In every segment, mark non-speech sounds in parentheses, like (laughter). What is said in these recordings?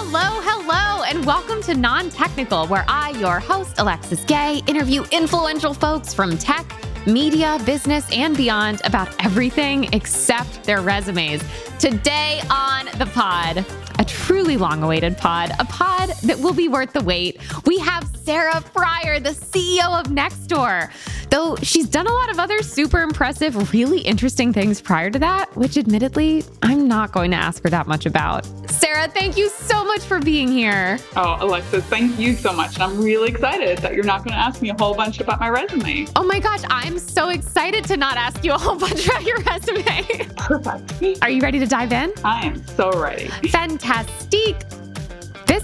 Hello, hello, and welcome to Non Technical, where I, your host, Alexis Gay, interview influential folks from tech, media, business, and beyond about everything except their resumes. Today on the pod, a truly long awaited pod, a pod that will be worth the wait. We have Sarah Friar, the CEO of Nextdoor. Though she's done a lot of other super impressive, really interesting things prior to that, which admittedly, I'm not going to ask her that much about. Sarah, thank you so much for being here. Oh, Alexis, thank you so much. And I'm really excited that you're not going to ask me a whole bunch about my resume. Oh my gosh, I'm so excited to not ask you a whole (laughs) bunch about your resume. Perfect. Are you ready to dive in? I am so ready. Fantastic.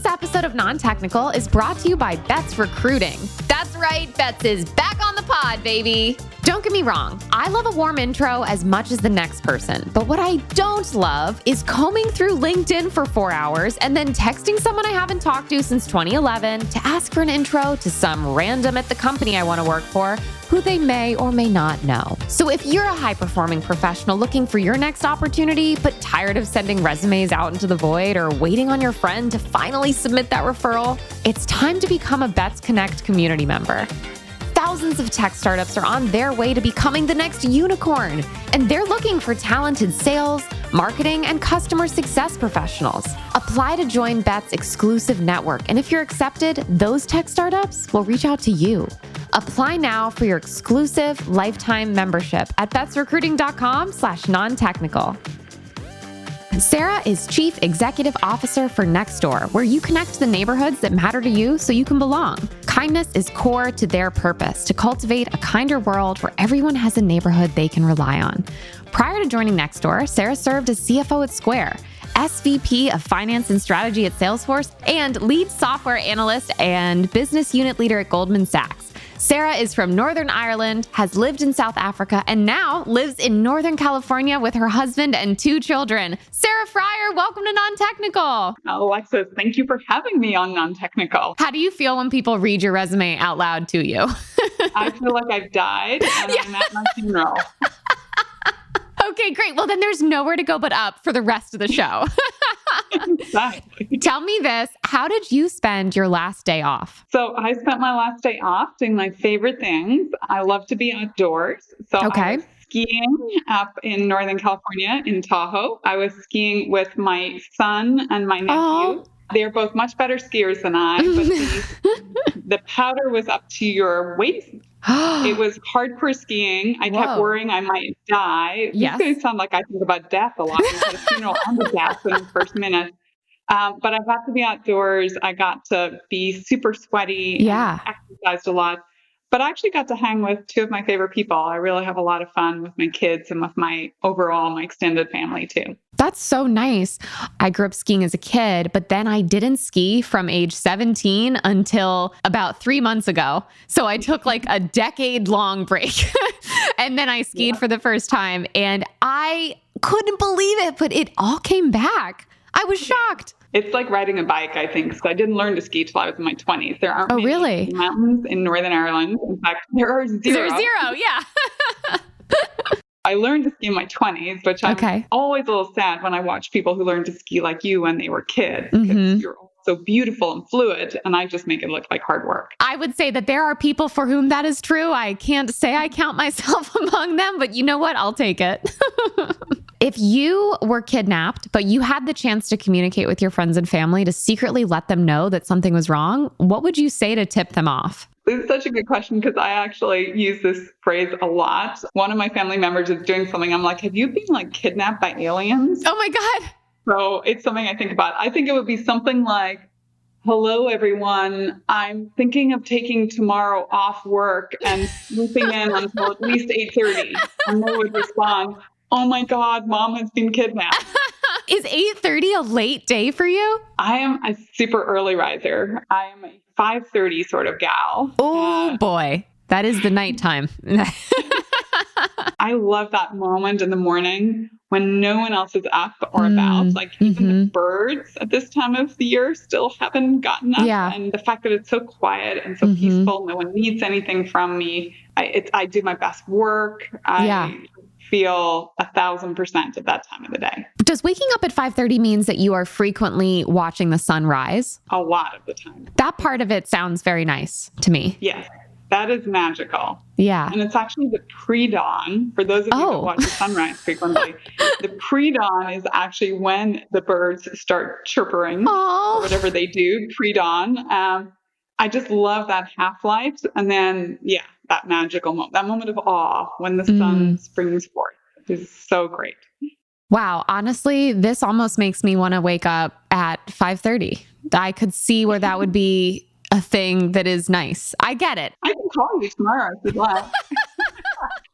This episode of Non Technical is brought to you by Betts Recruiting. That's right, Betts is back on the pod, baby. Don't get me wrong, I love a warm intro as much as the next person. But what I don't love is combing through LinkedIn for four hours and then texting someone I haven't talked to since 2011 to ask for an intro to some random at the company I want to work for who they may or may not know. So if you're a high performing professional looking for your next opportunity, but tired of sending resumes out into the void or waiting on your friend to finally submit that referral, it's time to become a Betts Connect community member thousands of tech startups are on their way to becoming the next unicorn, and they're looking for talented sales, marketing, and customer success professionals. Apply to join Betts' exclusive network, and if you're accepted, those tech startups will reach out to you. Apply now for your exclusive lifetime membership at bettsrecruiting.com slash non-technical. Sarah is Chief Executive Officer for Nextdoor, where you connect the neighborhoods that matter to you so you can belong. Kindness is core to their purpose to cultivate a kinder world where everyone has a neighborhood they can rely on. Prior to joining Nextdoor, Sarah served as CFO at Square. SVP of Finance and Strategy at Salesforce, and lead software analyst and business unit leader at Goldman Sachs. Sarah is from Northern Ireland, has lived in South Africa, and now lives in Northern California with her husband and two children. Sarah Friar, welcome to Non Technical. Oh, Alexis, thank you for having me on Non Technical. How do you feel when people read your resume out loud to you? (laughs) I feel like I've died and yeah. I'm at my funeral. (laughs) Okay, great. Well, then there's nowhere to go but up for the rest of the show. (laughs) exactly. Tell me this How did you spend your last day off? So, I spent my last day off doing my favorite things. I love to be outdoors. So, okay. skiing up in Northern California in Tahoe. I was skiing with my son and my nephew. Oh. They're both much better skiers than I, but the, (laughs) the powder was up to your waist (gasps) it was hardcore skiing. I Whoa. kept worrying I might die. (laughs) Yes. This going to sound like I think about death a lot. I had a funeral and a death in the first minute. Um, but I got to be outdoors. I got to be super sweaty. Yeah. Exercised a lot but I actually got to hang with two of my favorite people. I really have a lot of fun with my kids and with my overall, my extended family too. That's so nice. I grew up skiing as a kid, but then I didn't ski from age 17 until about three months ago. So I took like a decade long break (laughs) and then I skied yeah. for the first time and I couldn't believe it, but it all came back. I was shocked. It's like riding a bike, I think. So I didn't learn to ski till I was in my 20s. There aren't oh, really? mountains in Northern Ireland. In fact, there are zero. There's zero, yeah. (laughs) I learned to ski in my 20s, which I'm okay. always a little sad when I watch people who learned to ski like you when they were kids. Mm-hmm. You're so beautiful and fluid, and I just make it look like hard work. I would say that there are people for whom that is true. I can't say I count myself (laughs) among them, but you know what? I'll take it. (laughs) If you were kidnapped, but you had the chance to communicate with your friends and family to secretly let them know that something was wrong, what would you say to tip them off? This is such a good question because I actually use this phrase a lot. One of my family members is doing something. I'm like, have you been like kidnapped by aliens? Oh my God. So it's something I think about. I think it would be something like, Hello, everyone. I'm thinking of taking tomorrow off work and sleeping in until at least 8:30. And they would respond, oh my God, mom has been kidnapped. (laughs) Is 8:30 a late day for you? I am a super early riser. I am a 5:30 sort of gal. Oh uh, boy. That is the nighttime. (laughs) I love that moment in the morning when no one else is up or about. Mm, like even mm-hmm. the birds at this time of the year still haven't gotten up. Yeah. And the fact that it's so quiet and so mm-hmm. peaceful, no one needs anything from me. I, it, I do my best work. I yeah feel a thousand percent at that time of the day. Does waking up at 5:30 means that you are frequently watching the sunrise? A lot of the time. That part of it sounds very nice to me. Yes. That is magical. Yeah. And it's actually the pre dawn. For those of you Oh. that watch the sunrise frequently, (laughs) the pre dawn is actually when the birds start chirping or Oh. whatever they do pre dawn. Um, I just love that half light. And then, yeah, that magical moment, that moment of awe when the sun springs forth is so great. Wow, honestly, this almost makes me want to wake up at 5:30. I could see where that would be a thing that is nice. I get it. I can call you tomorrow if you'd like. (laughs)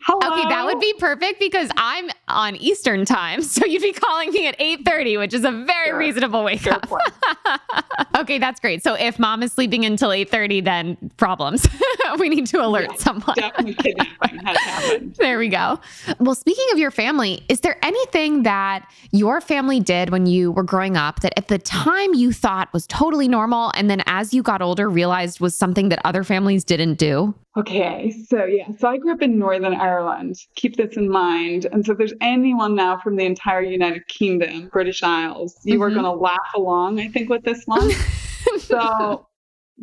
Hello. Okay, that would be perfect because I'm on Eastern time, (laughs) so you'd be calling me at 8:30, which is a very Sure. reasonable wake Fair up. (laughs) okay, that's great. So if mom is sleeping until 8:30, then problems. (laughs) we need to alert Yeah, someone. Definitely kidnapping has happened. There we go. Well, speaking of your family, is there anything that your family did when you were growing up that at the time you thought was totally normal and then as you got older realized was something that other families didn't do? Okay, so yeah, so I grew up in Northern Ireland. Keep this in mind. And so if there's anyone now from the entire United Kingdom, British Isles, you are Mhm. going to laugh along, I think, with this one. (laughs) so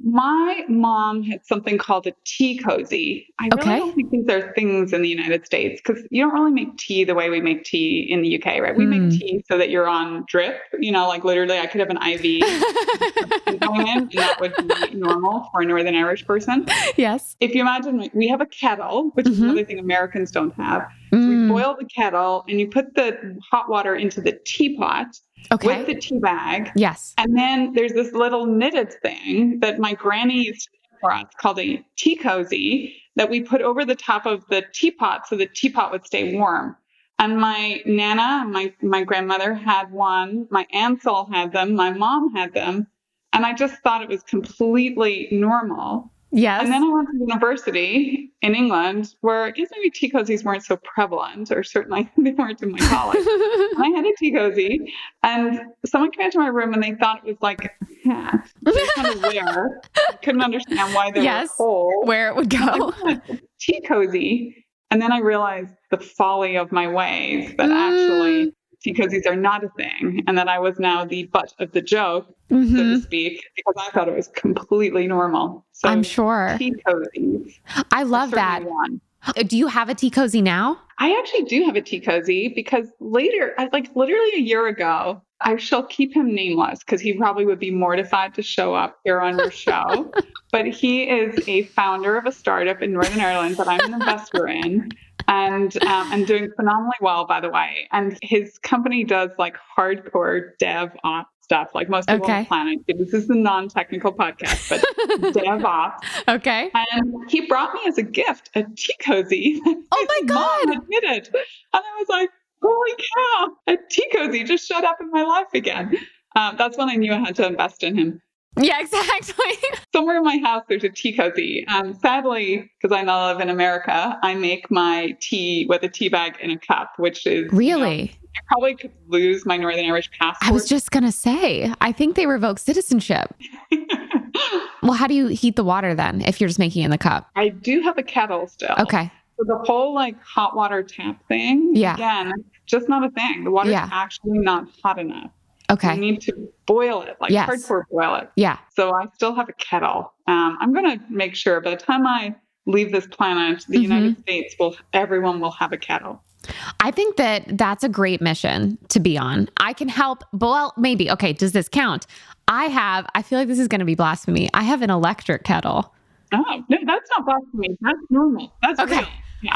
my mom had something called a tea cozy. I really Okay. don't think these are things in the United States because you don't really make tea the way we make tea in the UK, right? We Mm. make tea so that you're on drip. You know, like literally, I could have an IV (laughs) going in, and that would be normal for a Northern Irish person yes. if you imagine we have a kettle, which is Mhm. another thing Americans don't have. So Mm, we boil the kettle and you put the hot water into the teapot okay. with the tea bag. yes. And then there's this little knitted thing that my granny used to knit for us called a tea cozy that we put over the top of the teapot so the teapot would stay warm. And my nana, my my grandmother had one, my aunts all had them, my mom had them, and I just thought it was completely normal. Yes. And then I went to university in England, where I guess maybe tea cozies weren't so prevalent, or certainly (laughs) they weren't in my college. and (laughs) I had a tea cozy, and someone came into my room and they thought it was like a were kind of wear. I couldn't understand why they Yes. were whole. Where it would go. tea cozy. And then I realized the folly of my ways that Mm. actually tea cozies are not a thing, and that I was now the butt of the joke, so Mhm. to speak, because I thought it was completely normal. So I'm sure. tea cozies. I love that. one. Uh, Do you have a tea cozy now? I actually do have a tea cozy because later, like literally a year ago, I shall keep him nameless because he probably would be mortified to show up here on your show. (laughs) but he is a founder of a startup in Northern Ireland that I'm an investor in. And um, and doing phenomenally well, by the way. And his company does like hardcore dev ops stuff, like most people on Okay. the planet. This is the non-technical podcast, but (laughs) DevOps. Okay. And he brought me as a gift a tea cozy. (laughs) Oh my His mom God. had knitted. And I was like, holy cow, a tea cozy just showed up in my life again. Um, that's when I knew I had to invest in him. Yeah, (laughs) exactly. Somewhere in my house, there's a tea cozy. Um, sadly, because I now live in America, I make my tea with a tea bag in a cup, which is you know, really? I probably could lose my Northern Irish passport. I was just going to say, I think they revoke citizenship. (laughs) Well, how do you heat the water then if you're just making it in the cup? I do have a kettle still. Okay. So the whole like hot water tap thing, Yeah. again, just not a thing. The water's Yeah. actually not hot enough. You Okay. need to boil it, like Yes. hardcore boil it. Yeah. So I still have a kettle. Um, I'm going to make sure by the time I leave this planet, the Mhm. United States will, everyone will have a kettle. I think that that's a great mission to be on. I can help, well, maybe. Okay. Does this count? I have, I feel like this is going to be blasphemy. I have an electric kettle. Oh, no, that's not blasphemy. That's normal. That's Okay. real. Yeah.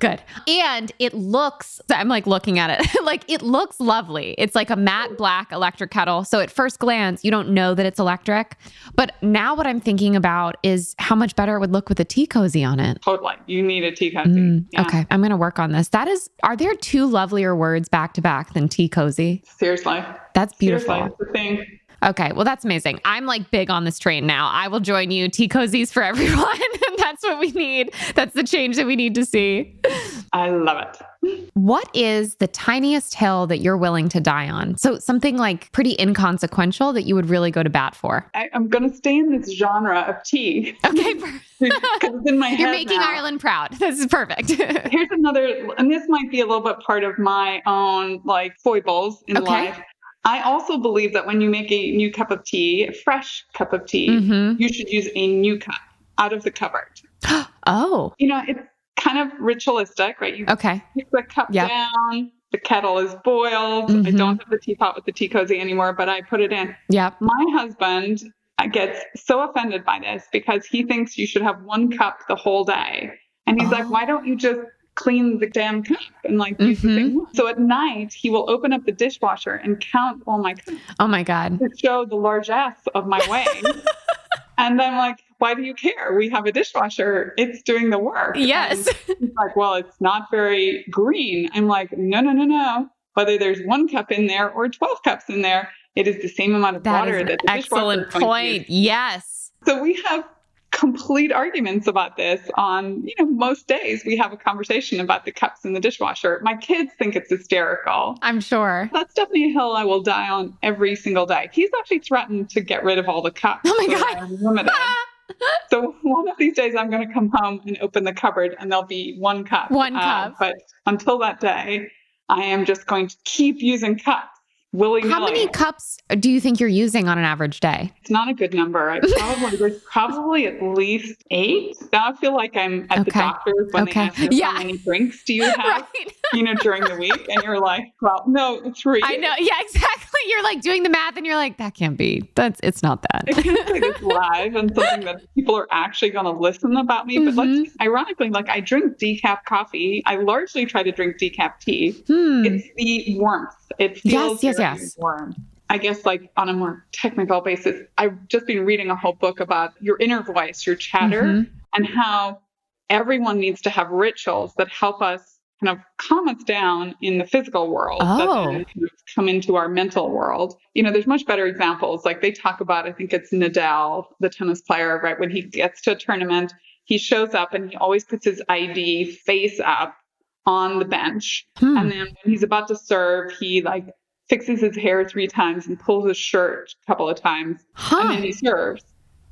Good. And it looks, I'm like looking at it, (laughs) like it looks lovely. It's like a matte black electric kettle. So at first glance, you don't know that it's electric. But now what I'm thinking about is how much better it would look with a tea cozy on it. Totally. You need a tea cozy. Mm, Yeah. Okay. I'm going to work on this. That is, are there two lovelier words back to back than tea cozy? Seriously. That's beautiful. Seriously. It's the thing. Okay, well, that's amazing. I'm like big on this train now. I will join you. Tea cozies for everyone. (laughs) and that's what we need. That's the change that we need to see. I love it. What is the tiniest hill that you're willing to die on? So something like pretty inconsequential that you would really go to bat for. I, am going to stay in this genre of tea. (laughs) Okay. (laughs) It's in my head. You're making now. Ireland proud. This is perfect. Here's another, and this might be a little bit part of my own like foibles in Okay. life. I also believe that when you make a new cup of tea, a fresh cup of tea, Mhm. you should use a new cup out of the cupboard. (gasps) Oh, You know, it's kind of ritualistic, right? You okay. pick the cup Yep. down, the kettle is boiled. I Mhm. don't have the teapot with the tea cozy anymore, but I put it in. Yeah. My husband gets so offended by this because he thinks you should have one cup the whole day. And he's like, Oh. why don't you just clean the damn cup and like use the one? So at night, he will open up the dishwasher and count all my cups Oh my God. to show the largesse of my weight. (laughs) and I'm like, why do you care? We have a dishwasher. It's doing the work. Yes. And he's like, well, it's not very green. I'm like, no, no, no, no. Whether there's one cup in there or 12 cups in there, it is the same amount of That water that the dishwasher excellent to point. Yes. So we have complete arguments about this on, you know, most days we have a conversation about the cups in the dishwasher. My kids think it's hysterical. I'm sure. That's definitely a hill I will die on every single day. He's actually threatened to get rid of all the cups. Oh my so God. Limited. (laughs) so one of these days I'm going to come home and open the cupboard and there'll be one cup. One Uh, cup. but until that day, I am just going to keep using cups willy nilly. How many cups do you think you're using on an average day? It's not a good number. I (laughs) probably there's probably at least eight. Now I feel like I'm at the Okay. doctor's when Okay. they ask Yeah. how many drinks do you (laughs) have, Right. you know, during the week, and you're like, well, no, three. I know. Yeah, exactly. You're like doing the math and you're like, that can't be. That's it's not that. say this (laughs) live and something that people are actually going to listen about me. But Mhm. let's ironically, like I drink decaf coffee. I largely try to drink decaf tea. Hmm. It's the warmth. It Yes, feels yes, very yes. warm. I guess like on a more technical basis, I've just been reading a whole book about your inner voice, your chatter, Mhm. and how everyone needs to have rituals that help us kind of calm us down in the physical world Oh. then kind of come into our mental world. You know, there's much better examples. Like they talk about, I think it's Nadal, the tennis player, right? When he gets to a tournament, he shows up and he always puts his ID face up on the bench. Hmm. And then when he's about to serve, he like fixes his hair three times and pulls his shirt a couple of times Huh. and then he serves.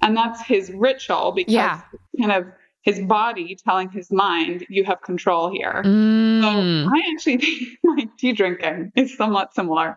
And that's his ritual because Yeah. kind of his body telling his mind, you have control here. Mm. So I actually (laughs) think my tea drinking is somewhat similar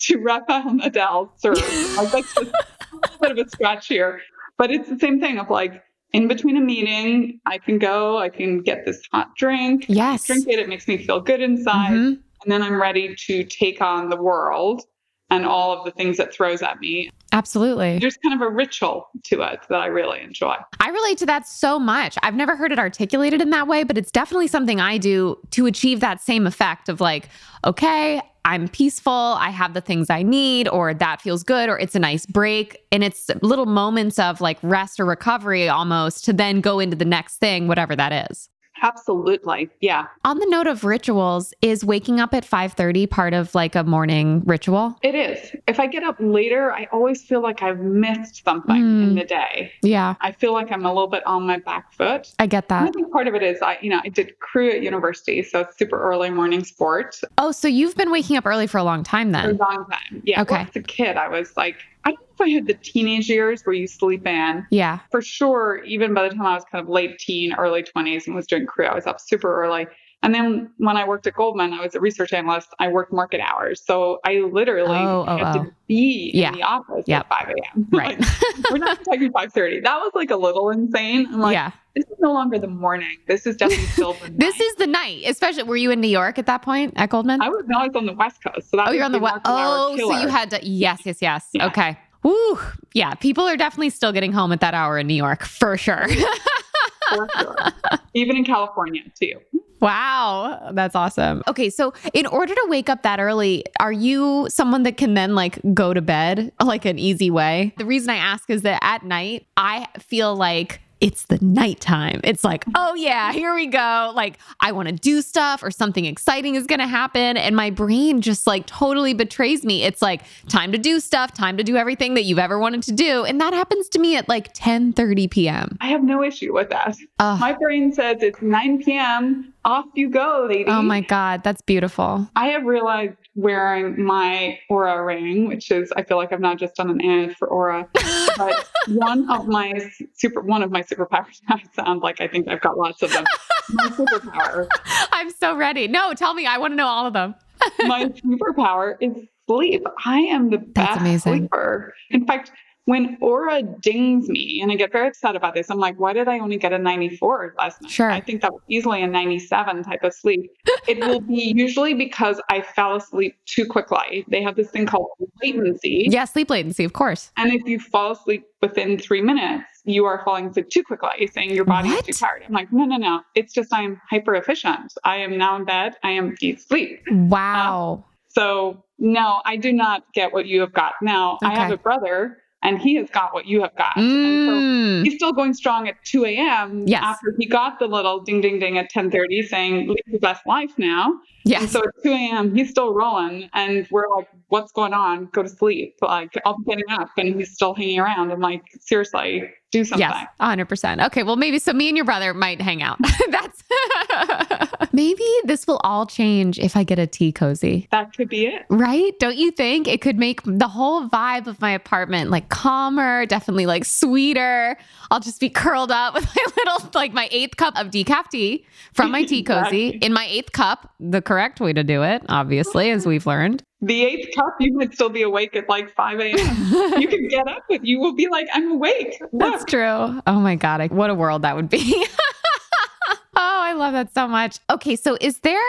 to Rafael Nadal's serve. (laughs) like that's just a little bit of a scratch here. But it's the same thing of like in between a meeting, I can go, I can get this hot drink, yes. drink it, it makes me feel good inside Mhm. and then I'm ready to take on the world and all of the things it throws at me. Absolutely. There's kind of a ritual to it that I really enjoy. I relate to that so much. I've never heard it articulated in that way, but it's definitely something I do to achieve that same effect of like, okay, I'm peaceful, I have the things I need, or that feels good, or it's a nice break. And it's little moments of like rest or recovery almost to then go into the next thing, whatever that is. Absolutely. Yeah. On the note of rituals, is waking up at 5:30 part of like a morning ritual? It is. If I get up later, I always feel like I've missed something Mm. in the day. Yeah, I feel like I'm a little bit on my back foot. I get And I think part of it is I, you know, I did crew at university, so it's super early morning sport Oh, so you've been waking up early for a long time then. for a long time. Yeah. Okay. Well, as a kid, I was like, I don't know if I had the teenage years where you sleep in. Yeah. for sure, even by the time I was kind of late teen, early 20s and was doing crew, I was up super early. And then when I worked at Goldman, I was a research analyst. I worked market hours. So I literally Oh, oh, had oh. to be Yeah. in the office Yep. at 5 a.m. (laughs) Right. Like, we're not talking 5.30. That was like a little insane. I'm like, yeah. this is no longer the morning. This is definitely (laughs) still the night. This is the night, especially. Were you in New York at that point at Goldman? I was, no, I was on the West Coast. So that oh, you're on the the west. Oh, so you had to. Yes, yes, yes. Yeah. Okay. Woo. Yeah. People are definitely still getting home at that hour in New York for sure. for sure. (laughs) Even in California, too. Wow. That's awesome. Okay. So, in order to wake up that early, are you someone that can then like go to bed like an easy way? The reason I ask is that at night, I feel like it's the nighttime. It's like, mm-hmm. oh yeah, here we go. Like, I want to do stuff or something exciting is going to happen. And my brain just like totally betrays me. It's like time to do stuff, time to do everything that you've ever wanted to do. And that happens to me at like 10 30 p.m. I have no issue with that. My brain says it's 9 p.m. Off you go, lady. Oh my God, that's beautiful. I have realized wearing my Oura ring, which is, I feel like I've not just done an ad for Oura, but (laughs) one of my super, one of my superpowers. I sound like I think I've got lots of them. My superpower. (laughs) I'm so ready. No, tell me. I want to know all of them. my (laughs) superpower is sleep. I am the best sleeper. In fact, when Oura dings me, and I get very upset about this, I'm like, why did I only get a 94 last night? Sure. I think that was easily a 97 type of sleep. (laughs) it will be usually because I fell asleep too quickly. They have this thing called latency. Yeah, sleep latency, of course. And if you fall asleep within three minutes, you are falling asleep too quickly, saying your body what? is too tired. I'm like, no, no, no. It's just I'm hyper efficient. I am now in bed. I am deep sleep. Wow. So no, I do not get what you have got. Now okay. I have a brother and he has got what you have got. Mm. So he's still going strong at 2 a.m. Yes. after he got the little ding ding ding at 10:30 saying live your best life now. Yes. And so at 2 a.m. he's still rolling, and we're like, "What's going on? Go to sleep." Like I'll be getting up, and he's still hanging around. I'm like, seriously, do something. Yes, 100%. Okay, well, maybe so me and your brother might hang out. (laughs) That's (laughs) maybe this will all change if I get a tea cozy. That could be it. Right? Don't you think it could make the whole vibe of my apartment like calmer, definitely like sweeter? I'll just be curled up with (laughs) my little, like my eighth cup of decaf tea from my tea cozy in my eighth cup, the correct way to do it, obviously, as we've learned the eighth cup, you might still be awake at like 5 a.m. (laughs) you can get up with you will be like, I'm awake. Look. That's true. Oh my God. I, what a world that would be. (laughs) oh, I love that so much. Okay. So is there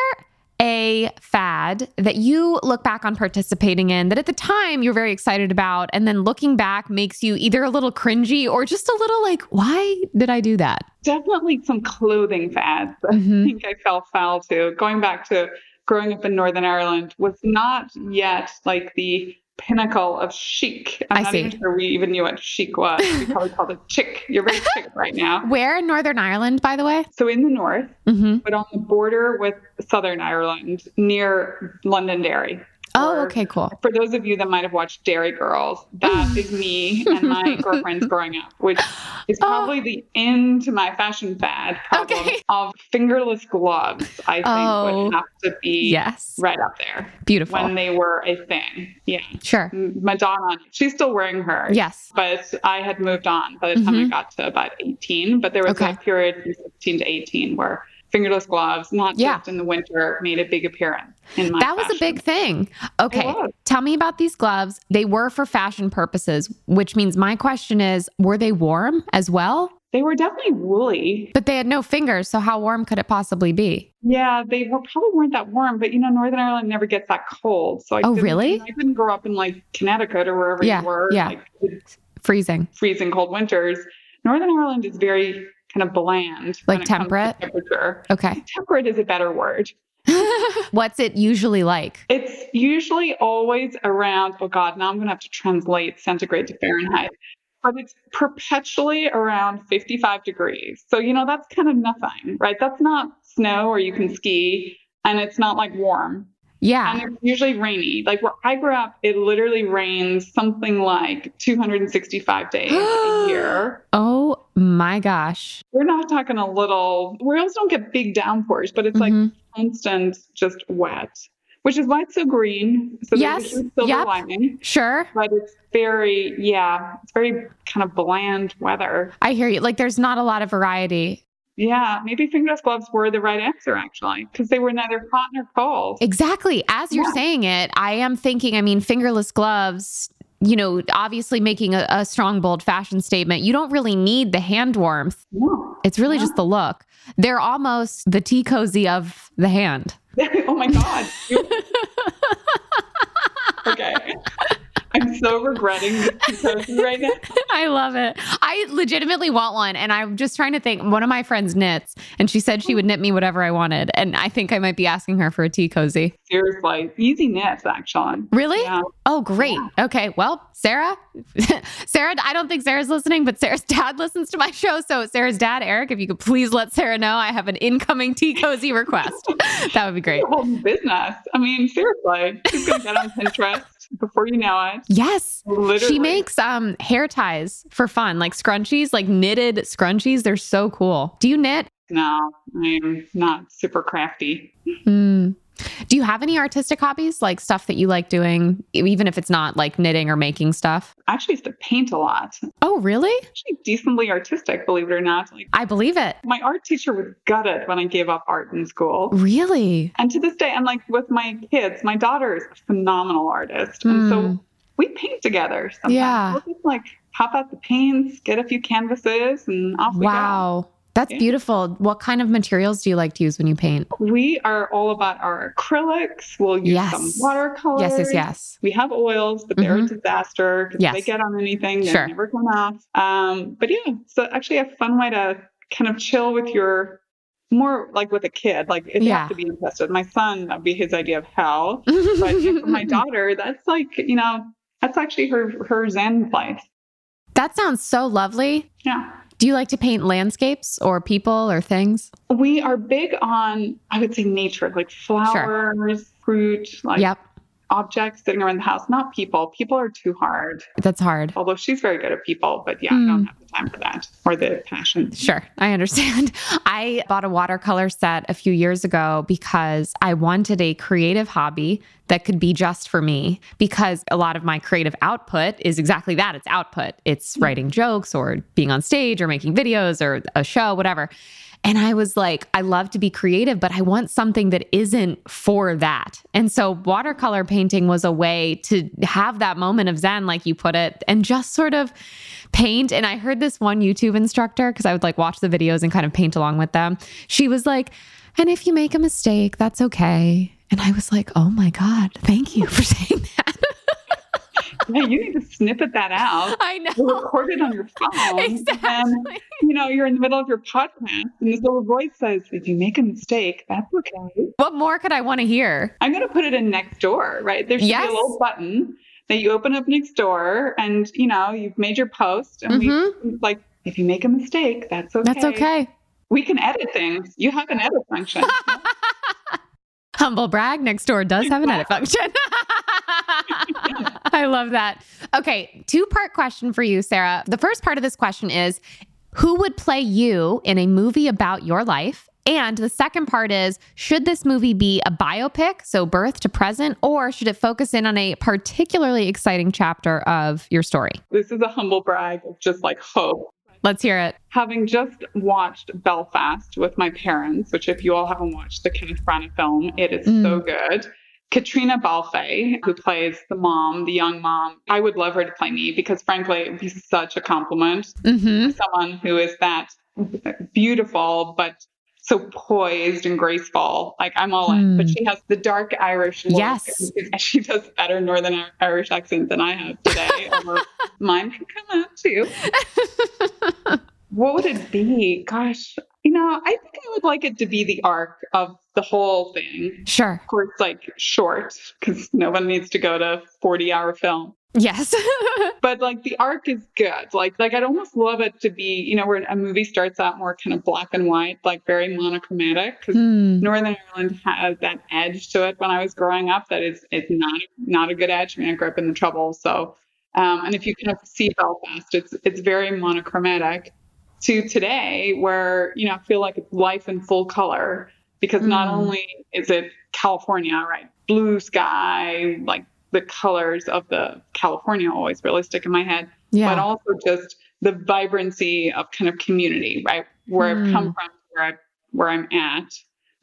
a fad that you look back on participating in that at the time you're very excited about and then looking back makes you either a little cringy or just a little like why did i do that definitely some clothing fads mm-hmm. i think i fell foul to going back to growing up in Northern Ireland was not yet like the pinnacle of chic. I'm I not see. even sure we even knew what chic was. We (laughs) probably called it chic. You're very chic right now. (laughs) Where in Northern Ireland, by the way? So in the north, mm-hmm. but on the border with Southern Ireland, near Londonderry. Oh, okay, cool. For those of you that might have watched Derry Girls, that (sighs) is me and my (laughs) girlfriends growing up, which is oh. probably oh. the end to my fashion fad problem okay. (laughs) of fingerless gloves. I think oh, would have to be yes. right up there. Beautiful. When they were a thing. Yeah. Sure. Madonna, she's still wearing her. Yes. But I had moved on by the time mm-hmm. I got to about 18. But there was okay. that period from 16 to 18 where fingerless gloves, not yeah. just in the winter, made a big appearance in my That was fashion. a big thing. Okay. Tell me about these gloves. They were for fashion purposes, which means my question is, were they warm as well? They were definitely woolly. But they had no fingers, so how warm could it possibly be? Yeah, they were probably weren't that warm, but you know, Northern Ireland never gets that cold. So I Oh, really? I didn't grow up in like Connecticut or wherever yeah, you were. Yeah. Like, freezing. Freezing cold winters. Northern Ireland is very kind of bland. Like temperate? temperature. Okay. Temperate is a better word. (laughs) What's it usually like? It's usually always around, oh God, now I'm going to have to translate centigrade to Fahrenheit. But it's perpetually around 55 degrees. So, you know, that's kind of nothing, right? That's not snow or you can ski, and it's not like warm. Yeah. And it's usually rainy. Like where I grew up, it literally rains something like 265 days a year. (gasps) Oh my gosh. We're not talking a little, we also don't get big downpours, but it's mm-hmm. like constant, just wet, which is why it's so green. So yes. silver yep. lining. Sure. But it's very, yeah, it's very kind of bland weather. I hear you. Like there's not a lot of variety. Yeah, maybe fingerless gloves were the right answer actually, because they were neither hot nor cold. Exactly. As you're Yeah. saying it, I am thinking, I mean, fingerless gloves, you know, obviously making a, a strong, bold fashion statement. You don't really need the hand warmth. No. It's really Yeah. just the look. They're almost the tea cozy of the hand. (laughs) oh my God. (laughs) Okay. (laughs) I'm so regretting right now. (laughs) I love it. I legitimately want one. And I'm just trying to think. One of my friends knits, and she said she would knit me whatever I wanted. And I think I might be asking her for a tea cozy. Seriously, easy knits, actually. Really? Yeah. Oh, great. Yeah. Okay. Well, Sarah, (laughs) Sarah, I don't think Sarah's listening, but Sarah's dad (laughs) listens to my show. So, Sarah's dad, Eric, if you could please let Sarah know I have an incoming tea cozy request, that would be great. Whole business. I mean, seriously, she's gonna get on Pinterest before you know it. Yes. Literally. She makes um hair ties for fun, like scrunchies, like knitted scrunchies. They're so cool. Do you knit? No, I'm not super crafty. Mm. Do you have any artistic hobbies, like stuff that you like doing, even if it's not like knitting or making stuff? I actually used to paint a lot. Oh, really? Actually, decently artistic, believe it or not. Like, I believe it. My art teacher was gutted when I gave up art in school. Really? And to this day, and like with my kids, my daughter is a phenomenal artist, mm. and so hmm. we paint together. Sometimes. Yeah. We'll just like pop out the paints, get a few canvases, and off we wow. go. Wow. That's beautiful. What kind of materials do you like to use when you paint? We are all about our acrylics. We'll use yes. some watercolors. Yes, yes, yes. We have oils, but they're mm-hmm. a disaster because yes. they get on anything, they sure. never come off. Um, but yeah, so actually a fun way to kind of chill with your more like with a kid, like if yeah. you have to be interested. My son, that'd be his idea of hell. but for my (laughs) daughter, that's like, you know, that's actually her her zen place. That sounds so lovely. Yeah. Do you like to paint landscapes or people or things? We are big on, I would say, nature, like flowers, sure. fruit, like yep. Objects sitting around the house, not people. People are too hard. That's hard. Although she's very good at people, but yeah, mm. I don't hmm. have the time for that or the passion. Sure, I understand. (laughs) I bought a watercolor set a few years ago because I wanted a creative hobby that could be just for me because a lot of my creative output is exactly that it's output. It's hmm. writing jokes or being on stage or making videos or a show, whatever. And I was like, I love to be creative, but I want something that isn't for that. And so watercolor painting was a way to have that moment of zen, like you put it, and just sort of paint. And I heard this one YouTube instructor, because I would like watch the videos and kind of paint along with them. She was like, and if you make a mistake, that's okay. And I was like, oh my God, thank you for (laughs) saying that. (laughs) yeah, you need to snippet that out. I know. Record it on your (laughs) phone. Exactly. And, you know, you're in the middle of your podcast and this little voice says, if you make a mistake, that's okay. What more could I want to hear? I'm going to put it in Nextdoor, right? There should yes. be a little button that you open up Nextdoor and, you know, you've made your post and mm-hmm. we like, if you make a mistake, that's okay. That's okay. We can edit things. You have an edit function. (laughs) Humble brag, Nextdoor does have an edit function. (laughs) I love that. Okay, two part question for you, Sarah. The first part of this question is Who would play you in a movie about your life? And the second part is Should this movie be a biopic, so birth to present, or should it focus in on a particularly exciting chapter of your story? This is a humble brag of just like hope. Let's hear it. Having just watched Belfast with my parents, which, if you all haven't watched the Kenneth Branagh film, it is mm. so good. Caitríona Balfe, who plays the mom, the young mom, I would love her to play me because, frankly, it would be such a compliment. Mm-hmm. Someone who is that beautiful, but so poised and graceful. Like I'm all in. Mm. But she has the dark Irish look. Yes. She does better Northern Irish accent than I have today. (laughs) mine can come out too. (laughs) what would it be? Gosh, you know, I think I would like it to be the arc of the whole thing. Sure. Of course, like short, because no one needs to go to 40 hour film. Yes. (laughs) but like the arc is good. Like like I'd almost love it to be, you know, where a movie starts out more kind of black and white, like very monochromatic. Because hmm. Northern Ireland has that edge to it when I was growing up that is it's not not a good edge. I mean, I grew up in the trouble. So um, and if you kind of see Belfast, it's it's very monochromatic to today where, you know, I feel like it's life in full color because mm. not hmm. only is it California, right? Blue sky, like the colors of the California always really stick in my head, yeah. but also just the vibrancy of kind of community, right? Where mm. I've come from, where I where I'm at,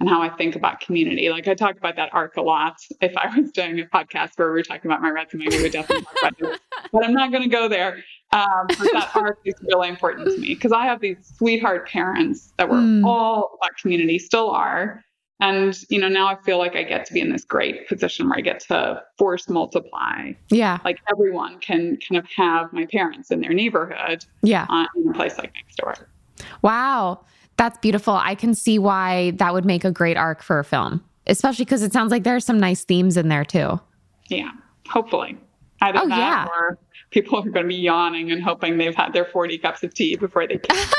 and how I think about community. Like I talk about that arc a lot. If I was doing a podcast where we were talking about my resume, we would definitely talk about it. (laughs) But I'm not going to go there. Um, but that (laughs) arc is really important to me because I have these sweetheart parents that were mm. all about community, still are. And, you know, now I feel like I get to be in this great position where I get to force multiply. Yeah. Like everyone can kind of have my parents in their neighborhood Yeah. uh, in a place like Nextdoor. Wow. That's beautiful. I can see why that would make a great arc for a film, especially because it sounds like there are some nice themes in there too. Yeah, hopefully. Either Oh, that yeah. or people are going to be yawning and hoping they've had their 40 cups of tea before they can. (laughs)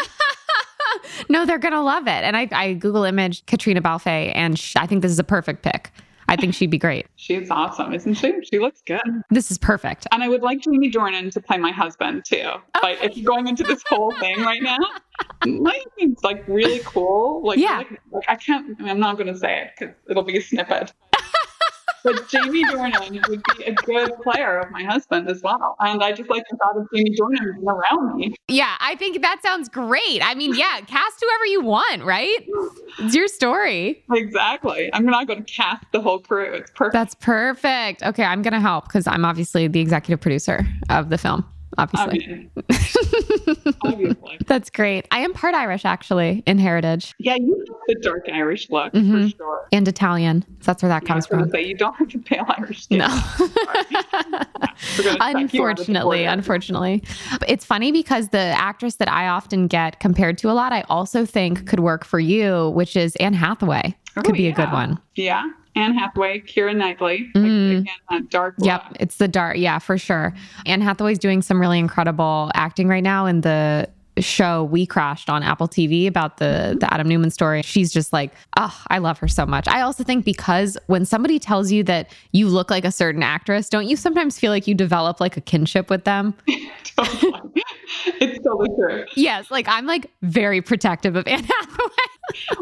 No, they're going to love it. And I, I Google image Caitríona Balfe, and sh- I think this is a perfect pick. I think she'd be great. (laughs) She's awesome, isn't she? She looks good. This is perfect. And I would like Jamie Dornan to play my husband too. Oh. Like if you're going into this whole thing right now, my husband's like really cool. Like, Yeah. like, like, I can't. I'm not going to say it because it'll be a snippet. But Jamie Dornan would be a good player of my husband as well. And I just like the thought of Jamie Dornan being around me. Yeah, I think that sounds great. I mean, yeah, cast whoever you want, right? It's your story. Exactly. I'm not going to cast the whole crew. It's perfect. That's perfect. Okay, I'm going to help because I'm obviously the executive producer of the film. Obviously. obviously. (laughs) That's great. I am part Irish, actually, in heritage Yeah, you have the dark Irish look Mhm. for sure. and Italian. So that's where that Yeah, comes from. say, you don't have the pale Irish skin. No. (laughs) (laughs) We're gonna check you out at the unfortunately, unfortunately. But It's funny because the actress that I often get compared to a lot, I also think could work for you, which is Anne Hathaway. Oh, could be a good one. Yeah. Anne Hathaway, Keira Knightley. Mm. Like, again, that dark Yep, it's the dark. Yeah, for sure. Anne Hathaway's doing some really incredible acting right now in the show WeCrashed on Apple TV about the the Adam Neumann story. She's just like, oh, I love her so much. I also think because when somebody tells you that you look like a certain actress, don't you sometimes feel like you develop like a kinship with them? (laughs) Totally. (laughs) it's totally true. yes, like I'm like very protective of Anne (laughs) Hathaway.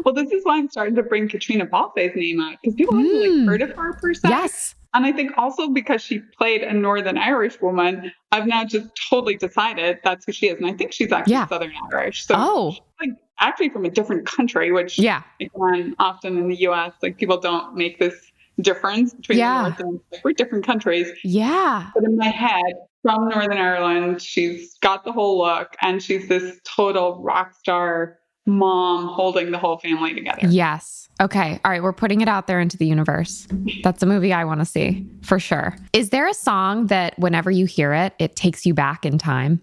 Well, this is why I'm starting to bring Caitríona Balfe's name out because people haven't Mm. really heard of her per se. yes. And I think also because she played a Northern Irish woman, I've now just totally decided that's who she is. And I think she's actually Yeah. Southern Irish. So Oh. she's like actually from a different country, which Yeah. again, often in the US, like people don't make this difference between Yeah. North and like, we're different countries. Yeah. But in my head, from Northern Ireland, she's got the whole look and she's this total rock star mom holding the whole family together. Yes. Okay. All right. We're putting it out there into the universe. That's a movie I want to see for sure. Is there a song that whenever you hear it, it takes you back in time?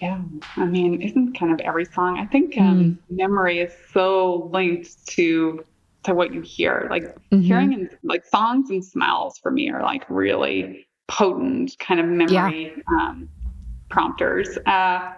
Yeah. I mean, isn't kind of every song? I think um, memory is so linked to to what you hear. Like Mhm. hearing and like songs and smells for me are like really potent kind of memory um, prompters. Uh,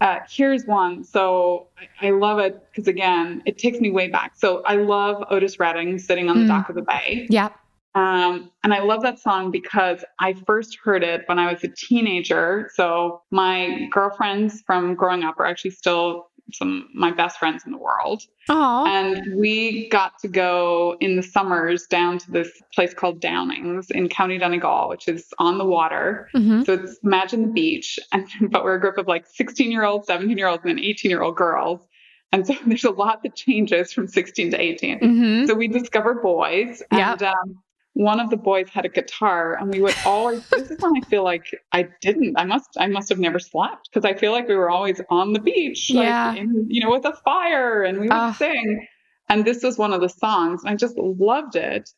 uh, here's one. So I, I love it because again, it takes me way back. So I love Otis Redding sitting on the Mm. dock of the bay. Yep. Um, and I love that song because I first heard it when I was a teenager. So my girlfriends from growing up are actually still some my best friends in the world. Oh. And we got to go in the summers down to this place called Downings in County Donegal, which is on the water. hmm So it's imagine the beach, (laughs) and but we're a group of like 16 year olds, 17 year olds, and 18 year old girls. And so (laughs) there's a lot that changes from 16 to 18. hmm So we discover boys, and um, one of the boys had a guitar, and we would always. this is when I feel like I didn't. I must. I must have never slept because I feel like we were always on the beach, like, Yeah. in, you know, with a fire, and we would Ah. sing. And this was one of the songs, and I just loved it.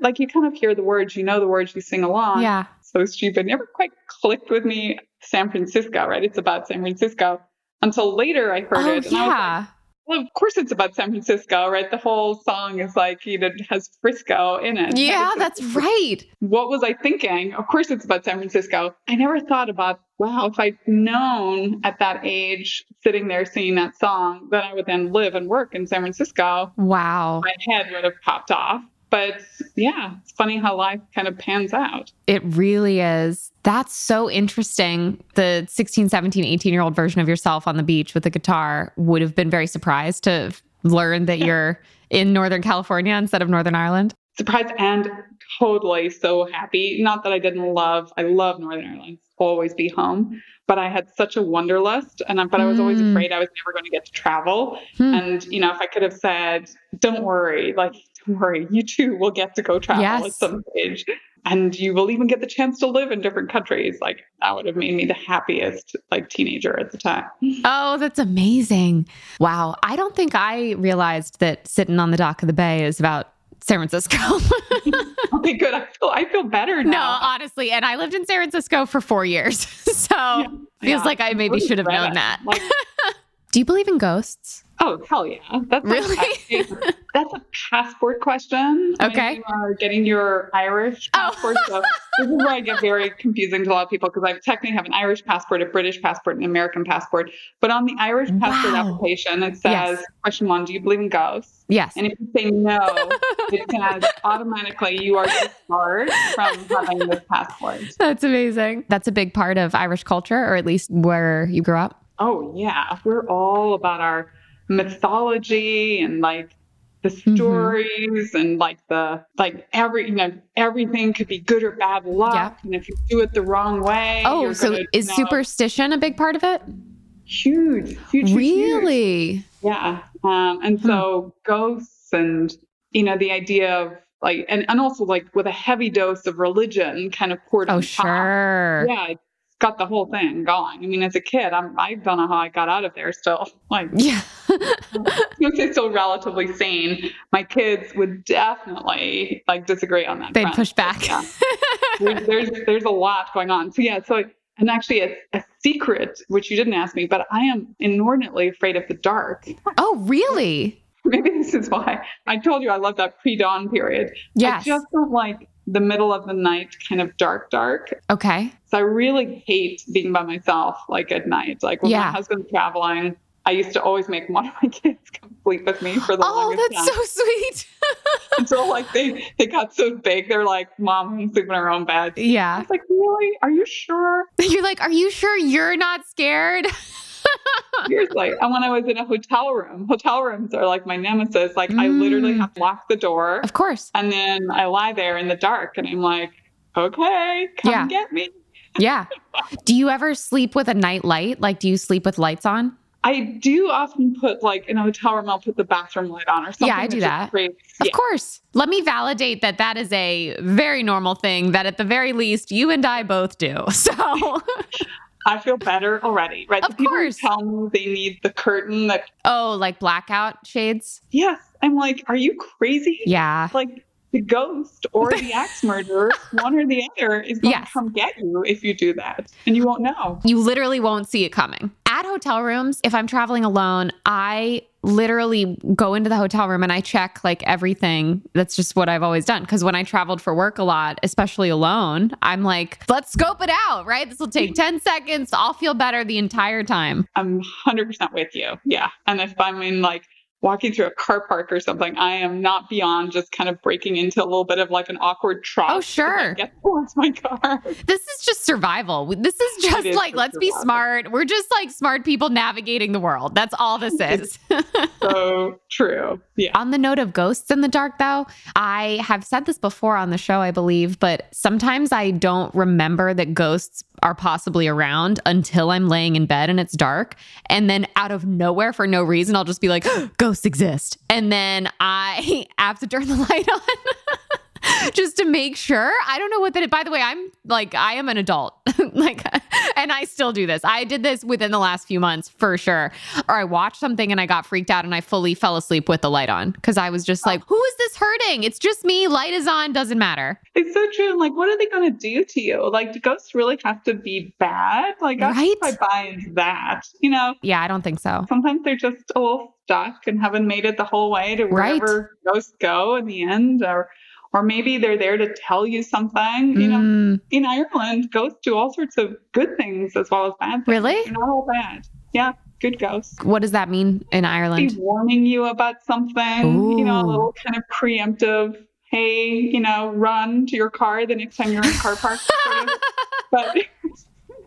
Like you kind of hear the words, you know the words, you sing along. Yeah. So stupid. Never quite clicked with me. San Francisco, right? It's about San Francisco. Until later, I heard Oh, it, and I was like, yeah. Well, of course it's about San Francisco, right? The whole song is like, you know, has Frisco in it. Yeah, that's (laughs) right. What was I thinking? Of course it's about San Francisco. I never thought about, wow, if I'd known at that age, sitting there singing that song, that I would then live and work in San Francisco, Wow. my head would have popped off. But yeah, it's funny how life kind of pans out. It really is. That's so interesting. The 16, 17, 18 year old version of yourself on the beach with a guitar would have been very surprised to learn that you're in Northern California instead of Northern Ireland. surprised and totally so happy. Not that I didn't love, I love Northern Ireland, always be home, but I had such a wanderlust, and I, but I was always Mm. afraid I was never going to get to travel. Hmm. And you know, if I could have said, "Don't worry, like don't worry, you too will get to go travel at some stage," and you will even get the chance to live in different countries. Like that would have made me the happiest like teenager at the time. Oh, that's amazing. Wow. I don't think I realized that sitting on the dock of the bay is about San Francisco. (laughs) okay, good. I feel I feel better now. No, honestly, and I lived in San Francisco for four years, (laughs) so yeah, feels yeah. like I maybe should have known that. Like, (laughs) Do you believe in ghosts? Oh hell yeah! That's really (laughs) a, that's a passport question. Okay, you are getting your Irish oh. passport. Oh. so (laughs) this is where I get very confusing to a lot of people because I technically have an Irish passport, a British passport, an American passport. But on the Irish passport wow. application, it says yes. question one: Do you believe in ghosts? Yes. And if you say no, (laughs) it says automatically you are disbarred from having this passport. That's amazing. That's a big part of Irish culture, or at least where you grew up. Oh yeah, we're all about our mythology and like the mm-hmm. stories mm-hmm. and like the like every you know everything could be good or bad luck yeah. and if you do it the wrong way oh so gonna, is you know, superstition a big part of it huge huge really huge. yeah um, and so hmm. ghosts and you know the idea of like and, and also like with a heavy dose of religion kind of poured oh on sure top. yeah got the whole thing going. I mean, as a kid, I'm I don't know how I got out of there still. Like, (laughs) yeah, I'm still relatively sane. My kids would definitely like disagree on that. They'd front. push back. Yeah. there's, there's there's a lot going on. So yeah, so and actually a, a secret which you didn't ask me, but I am inordinately afraid of the dark. Oh, really? (laughs) Maybe this is why I told you I love that pre-dawn period. Yes. I just don't like the middle of the night, kind of dark, dark. Okay. So I really hate being by myself, like at night. Like when yeah. my husband's traveling, I used to always make one of my (laughs) kids come sleep with me for the oh, longest time. Oh, that's so sweet. (laughs) Until like they they got so big, they're like, "Mom, I'm sleeping in our own bed." Yeah. I was like, "Really? Are you sure?" (laughs) You're like, "Are you sure you're not scared?" (laughs) Seriously. And when I was in a hotel room, hotel rooms are like my nemesis. Like mm. I literally mm. have to lock the door. Of course. And then I lie there in the dark and I'm like, okay, come yeah. get me. yeah. Do you ever sleep with a night light? Like, do you sleep with lights on? I do often put like in a hotel room, I'll put the bathroom light on or something. Yeah, I do that. Creates, of yeah. course. Let me validate that that is a very normal thing that at the very least you and I both do. (laughs) So I feel better already, right? Of People course. tell me they need the curtain that. Oh, like blackout shades? Yes. I'm like, are you crazy? Yeah. Like the ghost or the (laughs) axe murderer, one or the other, is going yes. to come get you if you do that. And you won't know. You literally won't see it coming. At hotel rooms, if I'm traveling alone, I literally go into the hotel room and I check like everything. That's just what I've always done. Cause when I traveled for work a lot, especially alone, I'm like, let's scope it out, right? This will take 10 seconds. I'll feel better the entire time. I'm 100% with you. Yeah. And if I'm in like walking through a car park or something, I am not beyond just kind of breaking into a little bit of like an awkward trot. Oh, sure. Get (laughs) towards my car. This is just survival. This is just is like, let's survival. be smart. We're just like smart people navigating the world. That's all this is. so true. Yeah. On the note of ghosts in the dark, though, I have said this before on the show, I believe, but sometimes I don't remember that ghosts are possibly around until I'm laying in bed and it's dark. And then out of nowhere, for no reason, I'll just be like, (gasps) ghosts exist. And then I (laughs) have to turn the (laughs) light on. (laughs) just to make sure. I don't know what that. By the way, I'm like I am an adult, (laughs) like, and I still do this. I did this within the last few months for sure. Or I watched something and I got freaked out and I fully fell asleep with the light on because I was just oh. like, "Who is this hurting? It's just me. Light is on. Doesn't matter." It's so true. Like, what are they going to do to you? Like, do ghosts really have to be bad? Like, right? I buy into that. You know? Yeah, I don't think so. Sometimes they're just a little stuck and haven't made it the whole way to wherever right. ghosts go in the end, or or maybe they're there to tell you something. You know, mm. in Ireland, ghosts do all sorts of good things as well as bad things. Really? They're not all bad. Yeah, good ghosts. What does that mean in Ireland? He's warning you about something. Ooh. You know, a little kind of preemptive. Hey, you know, run to your car the next time you're in a car park. (laughs) but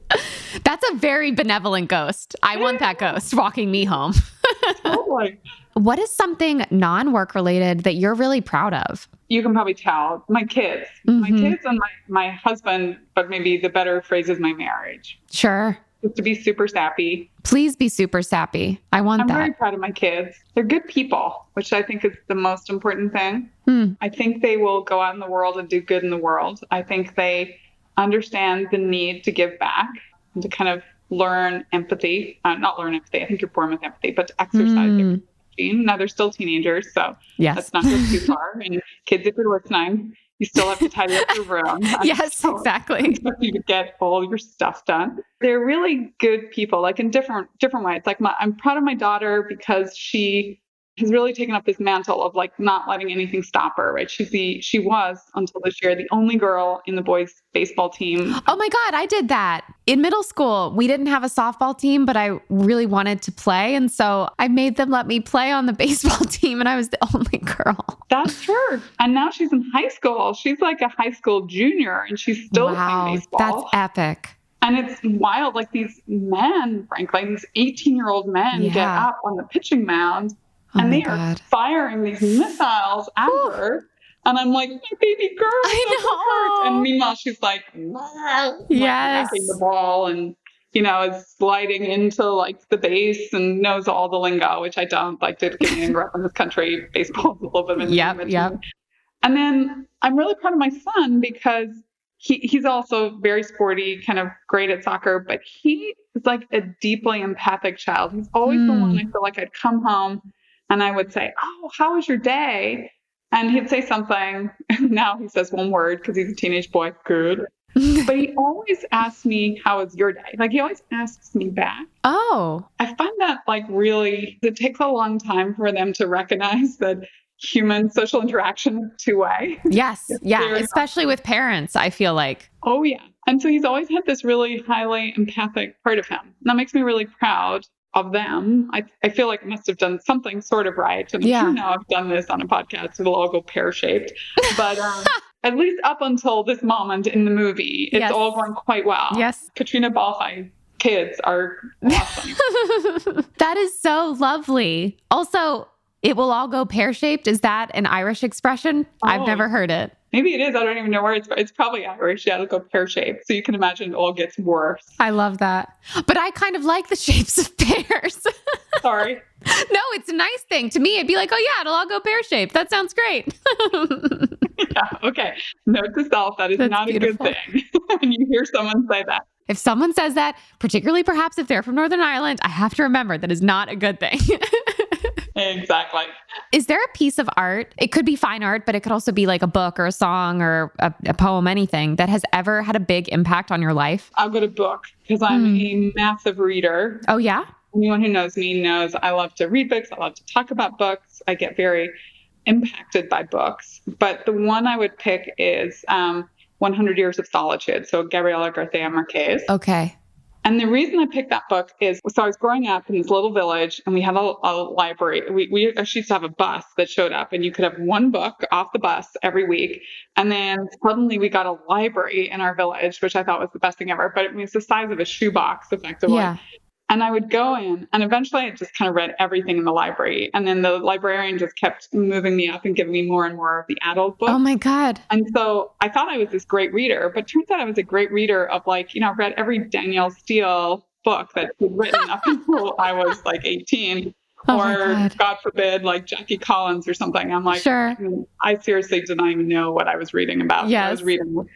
(laughs) that's a very benevolent ghost. I want that ghost walking me home. (laughs) totally. What is something non work related that you're really proud of? You can probably tell my kids, mm-hmm. my kids and my, my husband, but maybe the better phrase is my marriage. Sure. Just to be super sappy. Please be super sappy. I want I'm that. I'm very proud of my kids. They're good people, which I think is the most important thing. Hmm. I think they will go out in the world and do good in the world. I think they understand the need to give back and to kind of learn empathy, uh, not learn empathy. I think you're born with empathy, but to exercise mm. it 16. Now they're still teenagers, so yes. let's not go too far. And kids, if you're listening, you still have to tidy up your room. (laughs) yes, exactly. (laughs) You get all your stuff done. They're really good people, like in different different ways. Like my, I'm proud of my daughter because she has really taken up this mantle of like not letting anything stop her. Right? She's the she was until this year the only girl in the boys baseball team. Oh my God, I did that. In middle school, we didn't have a softball team, but I really wanted to play. And so I made them let me play on the (laughs) baseball team, and I was the only girl. That's her. And now she's in high school. She's like a high school junior, and she's still wow, playing baseball. that's epic. And it's wild. Like these men, frankly, these 18 year old men get up on the pitching mound Oh and they are firing these missiles at Whew. her. And I'm like, my baby girl. I doesn't hurt." And meanwhile, she's like, like, Yes. knocking the ball and, you know, is sliding into like the base and knows all the lingo, which I don't like to get and grow up in this country. Baseball is (laughs) a little bit of an Yep, yep. And then I'm really proud of my son because he, he's also very sporty, kind of great at soccer, but he is like a deeply empathic child. He's always the Hmm. one I feel like I'd come home and I would say, Oh, how was your day? And he'd say something. (laughs) now he says one word because he's a teenage boy, good. (laughs) But he always asks me, How was your day? Like he always asks me back. oh, I find that like really, it takes a long time for them to recognize (laughs) that human social interaction two way. yes. Yeah. Especially with parents, I feel like. Oh, yeah. And so he's always had this really highly empathic part of him. And that makes me really proud of them. I, I feel like I must have done something sort of right. And Yeah. now I've done this on a podcast, so it'll all go pear shaped. But um, (laughs) at least up until this moment in the movie, it's Yes. all going quite well. Yes. Caitríona Balfe's kids are awesome. (laughs) that is so lovely. Also, it will all go pear shaped. Is that an Irish expression? I've Oh. never heard it. Maybe it is. I don't even know where it's. But it's probably Irish. Yeah, it'll go pear shaped. So you can imagine it all gets worse. I love that. But I kind of like the (laughs) shapes of pears. (laughs) Sorry. no, it's a nice thing. To me, it'd be like, oh, yeah, it'll all go pear shaped. That sounds great. (laughs) Yeah. Okay. Note to self: that is That's not beautiful. a good thing. when you hear someone say that. if someone says that, particularly perhaps if they're from Northern Ireland, I have to remember that is not a good thing. Exactly. is there a piece of art? It could be fine art, but it could also be like a book or a song or a, a poem, anything that has ever had a big impact on your life. I'll go to book because I'm Hmm. a massive reader. Oh, yeah? Anyone who knows me knows I love to read books. I love to talk about books. I get very impacted by books. But the one I would pick is um, 100 Years of Solitude. So Gabriel Garcia Marquez. Okay. And the reason I picked that book is so I was growing up in this little village and we had a, a library. We, we actually used to have a bus that showed up and you could have one book off the bus every week. And then suddenly we got a library in our village, which I thought was the best thing ever. But it was the size of a shoebox, effectively. Yeah. And I would go in, and eventually I just kind of read everything in the library. And then the librarian just kept moving me up and giving me more and more of the adult books. Oh, my God. And so I thought I was this great reader, but turns out I was a great reader of like, you know, I've read every Danielle Steel book that she'd written up (laughs) until I was like 18. Oh, or God. God forbid, like Jackie Collins or something. I'm like, Sure. I seriously did not even know what I was reading about. I was reading.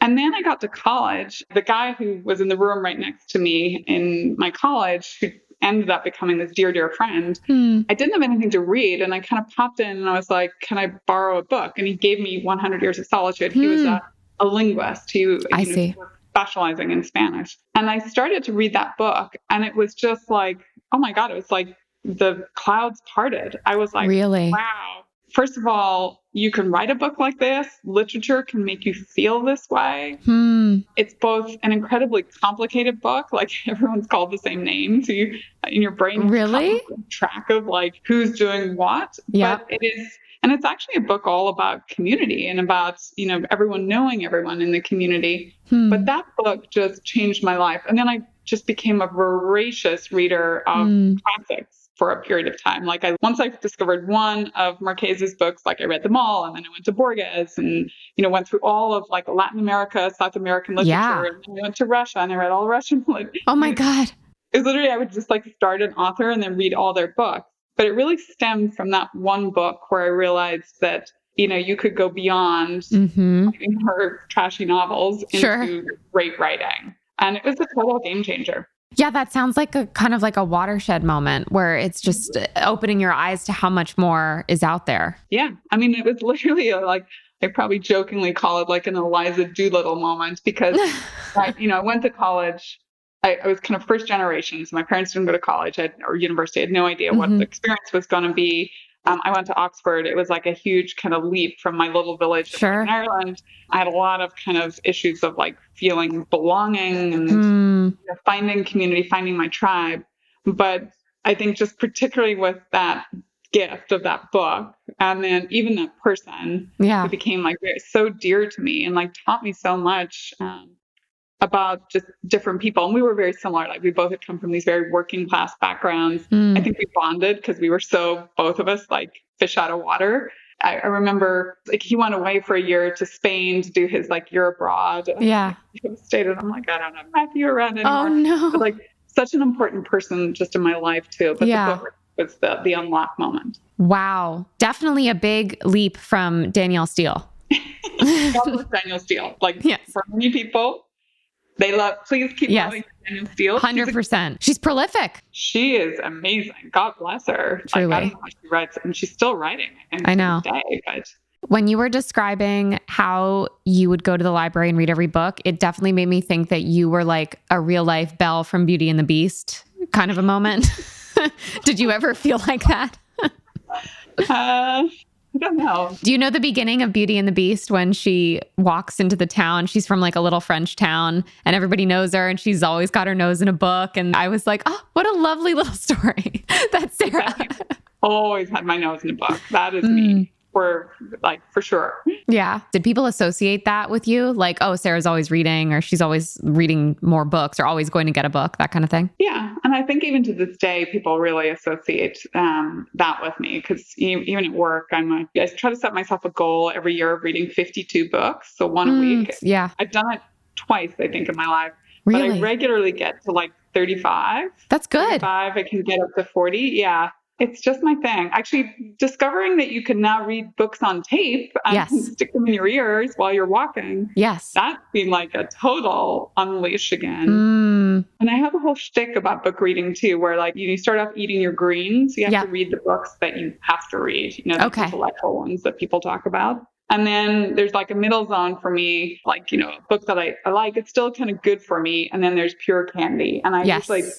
And then I got to college. The guy who was in the room right next to me in my college, who ended up becoming this dear, dear friend, Hmm. I didn't have anything to read. And I kind of popped in and I was like, Can I borrow a book? And he gave me 100 Years of Solitude. He was Hmm. a, a linguist. He, I know, see. was specializing in Spanish. And I started to read that book, and it was just like, oh my God, it was like the clouds parted. I was like, really? wow. First of all, you can write a book like this. Literature can make you feel this way. Hmm. It's both an incredibly complicated book, like (laughs) everyone's called the same name, so you in your brain Really? track of like who's doing what. Yep. But it is, and it's actually a book all about community and about you know everyone knowing everyone in the community. Hmm. But that book just changed my life, and then I just became a voracious reader of Hmm. classics for a period of time. Like I once I discovered one of Marquez's books, like I read them all, and then I went to Borges and you know went through all of like Latin America, South American literature, Yeah. and then I went to Russia and I read all Russian (laughs) literature. Oh my God. It was literally I would just like start an author and then read all their books. But it really stemmed from that one book where I realized that you know you could go beyond hmm her trashy novels into Sure. great writing. And it was a total game changer. Yeah, that sounds like a kind of like a watershed moment where it's just opening your eyes to how much more is out there. Yeah. I mean, it was literally a, like, I probably jokingly call it like an Eliza Doolittle moment because, (laughs) I, you know, I went to college. I, I was kind of first generation. So my parents didn't go to college I or university. I had no idea what Mhm. the experience was going to be. Um, I went to Oxford. It was like a huge kind of leap from my little village Sure. in Ireland. I had a lot of kind of issues of like feeling belonging and Mm, you know, finding community, finding my tribe. But I think just particularly with that gift of that book, and then even that person yeah. who became like so dear to me and like taught me so much um, about just different people. And we were very similar. Like we both had come from these very working class backgrounds. Mm, I think we bonded because we were so both of us like fish out of water. I, I remember like he went away for a year to Spain to do his like year abroad. Yeah. Was yeah. I'm like, I don't have Matthew around anymore Oh no. but like such an important person just in my life too. But Yeah. the book was the the unlock moment. Wow. Definitely a big leap from Danielle Steel. God bless Danielle Steel. Like (laughs) Yes. for many people, they love. Please keep Yes. loving Danielle Steel. 100%. She's prolific. she is amazing. God bless her. Truly. Like, I don't know how she writes, and she's still writing. I know. Day, but When you were describing how you would go to the library and read every book, it definitely made me think that you were like a real life Belle from Beauty and the Beast kind of a moment. (laughs) Did you ever feel like that? uh, I don't know. Do you know the beginning of Beauty and the Beast when she walks into the town? She's from like a little French town and everybody knows her and she's always got her nose in a book. And I was like, oh, what a lovely little (laughs) story. (laughs) That's Sarah. Always had my nose in a book. That is Mm. me. For like for sure. yeah. Did people associate that with you? Like, oh, Sarah's always reading or she's always reading more books or always going to get a book, that kind of thing? Yeah, and I think even to this day, people really associate um, that with me because even at work, I'm like, I try to set myself a goal every year of reading 52 books, so one a Mm, week. Yeah. I've done it twice, I think, in my life, but I regularly get to like 35. That's good. Five, I can get up to 40. Yeah. It's just my thing. Actually, discovering that you can now read books on tape and Yes. (laughs) stick them in your ears while you're walking, Yes. that's been like a total unleash again. Mm, And I have a whole shtick about book reading too, where like you start off eating your greens. You have Yeah. to read the books that you have to read, you know, the Okay. intellectual ones that people talk about. And then there's like a middle zone for me, like, you know, a book that I, I like, it's still kind of good for me. And then there's pure candy. And I yes. usually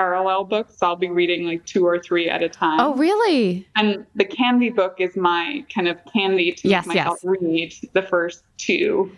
parallel books. I'll be reading like two or three at a time. oh, really? And the candy book is my kind of candy to Yes, make myself read the first two.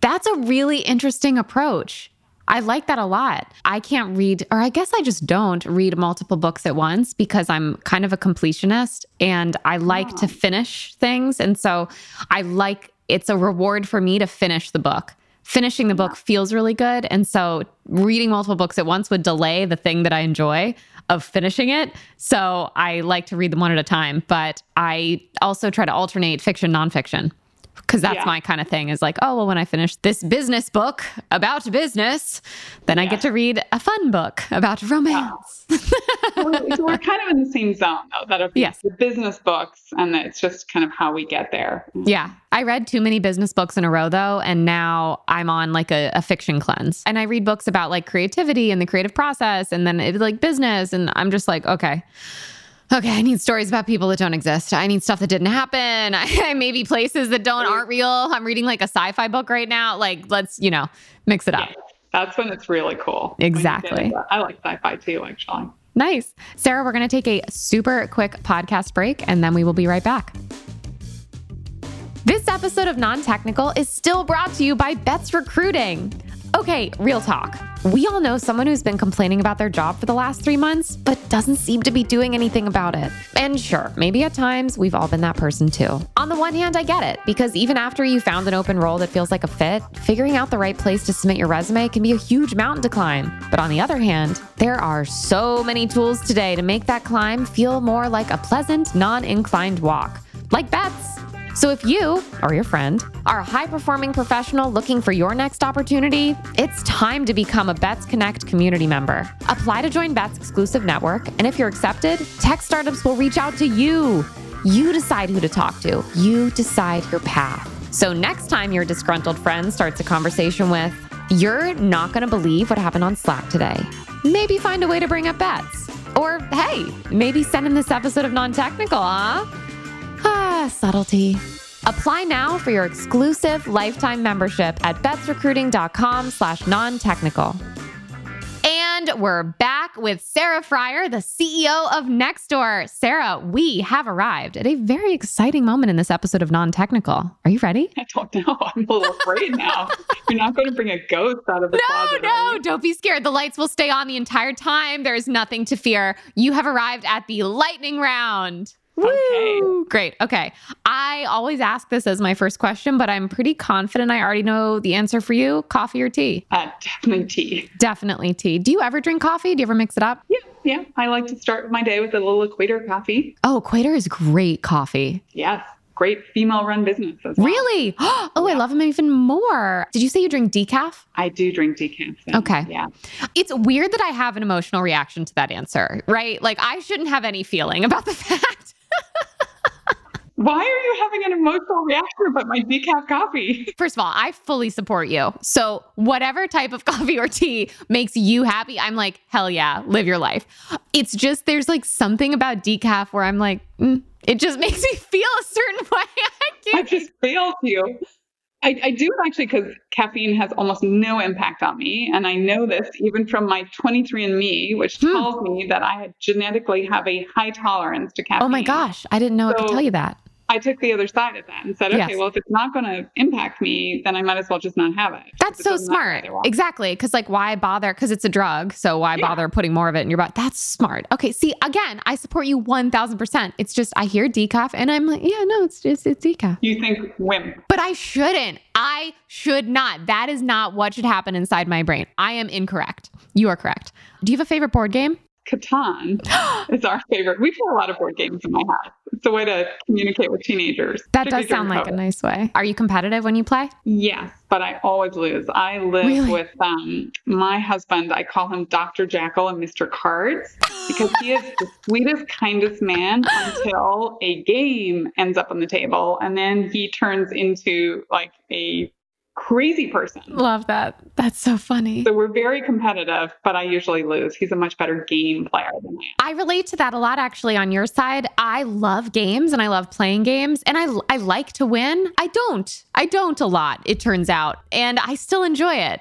That's a really interesting approach. I like that a lot. I can't read, or I guess I just don't read multiple books at once because I'm kind of a completionist and I like to Oh. finish things. And so I like it's a reward for me to finish the book. Finishing the book feels really good. And so reading multiple books at once would delay the thing that I enjoy of finishing it. So I like to read them one at a time. But I also try to alternate fiction, nonfiction because that's Yeah. my kind of thing is like, oh, well, when I finish this business book about business, then I get to read a fun book about romance. So we're, so we're kind of in the same zone though, that of Yes. the business books, and it's just kind of how we get there. yeah. I read too many business books in a row though. And now I'm on like a, a fiction cleanse. And I read books about like creativity and the creative process and then it's like business. And I'm just like, okay. Okay, I need stories about people that don't exist. I need stuff that didn't happen. (laughs) I maybe places that don't aren't real. I'm reading like a sci-fi book right now. Like, let's, you know, mix it up. Yeah. That's when it's really cool. When you get Exactly. I like sci-fi too, actually. Nice. Sarah, we're going to take a super quick podcast break and then we will be right back. This episode of Non Technical is still brought to you by Betts Recruiting. Okay, real talk. We all know someone who's been complaining about their job for the last three months, but doesn't seem to be doing anything about it. And sure, maybe at times we've all been that person too. On the one hand, I get it, because even after you found an open role that feels like a fit, figuring out the right place to submit your resume can be a huge mountain to climb. But on the other hand, there are so many tools today to make that climb feel more like a pleasant, non inclined walk, like Betts. So if you or your friend are a high performing professional looking for your next opportunity, it's time to become a Betts Connect community member. Apply to join Betts' exclusive network, and if you're accepted, tech startups will reach out to you. You decide who to talk to, you decide your path. So next time your disgruntled friend starts a conversation with, you're not going to believe what happened on Slack today. Maybe find a way to bring up Betts. Or hey, maybe send in this episode of Non Technical, huh? Ah, subtlety. Apply now for your exclusive lifetime membership at bettsrecruiting.com slash non-technical. And we're back with Sarah Friar, the CEO of Nextdoor. Sarah, we have arrived at a very exciting moment in this episode of Non Technical. Are you ready? I don't know. (laughs) I'm a little afraid now. You're not going to bring a ghost out of the no, closet. No, don't be scared. The lights will stay on the entire time. There's nothing to fear. You have arrived at the lightning round. Okay. Woo! Great. Okay. I always ask this as my first question, but I'm pretty confident I already know the answer for you coffee or tea? Uh, definitely tea. Definitely tea. Do you ever drink coffee? Do you ever mix it up? Yeah. Yeah. I like to start my day with a little equator coffee. Oh, Equator is great coffee. Yes. Great female run business as well. Really? (gasps) Oh, I love them even more. Did you say you drink decaf? I do drink decaf. then. Okay. Yeah. It's weird that I have an emotional reaction to that answer, right? Like I shouldn't have any feeling about the (laughs) fact. Why are you having an emotional reaction about my decaf coffee? (laughs) First of all, I fully support you. So, whatever type of (laughs) coffee or tea makes you happy, I'm like, hell yeah, live your life. It's just there's like something about decaf where I'm like, mm, it just (laughs) makes me feel a certain way. I I just failed you. I, I do actually because caffeine has almost no impact on me. And I know this even from my 23andMe, which Hmm. tells me that I genetically have a high tolerance to caffeine. Oh my gosh, I didn't know it could tell you that. I took the other side of that and said, okay, Yes. well, if it's not going to impact me, then I might as well just not have it. That's so doesn't smart. Exactly. Because, like, why bother? Because it's a drug. So, why Yeah. bother putting more of it in your butt? That's smart. Okay. See, again, I support you 1000%. It's just, I hear decaf and I'm like, yeah, no, it's just, it's decaf. You think wimp. But I shouldn't. I should not. That is not what should happen inside my brain. I am incorrect. You are correct. Do you have a favorite board game? Catan is our favorite. We play a lot of board games in my house. It's a way to communicate with teenagers. That does sound like a nice way. Are you competitive when you play? Yes, but I always lose. I live Really? with um, my husband. I call him Dr. Jekyll and Mr. Cards because he is the (laughs) sweetest, kindest man until a game ends up on the table. And then he turns into like a crazy person. Love that. That's so funny. So we're very competitive, but I usually lose. He's a much better game player than I am. I relate to that a lot actually on your side. I love games and I love playing games and I I like to win. I don't. I don't a lot, it turns out. And I still enjoy it.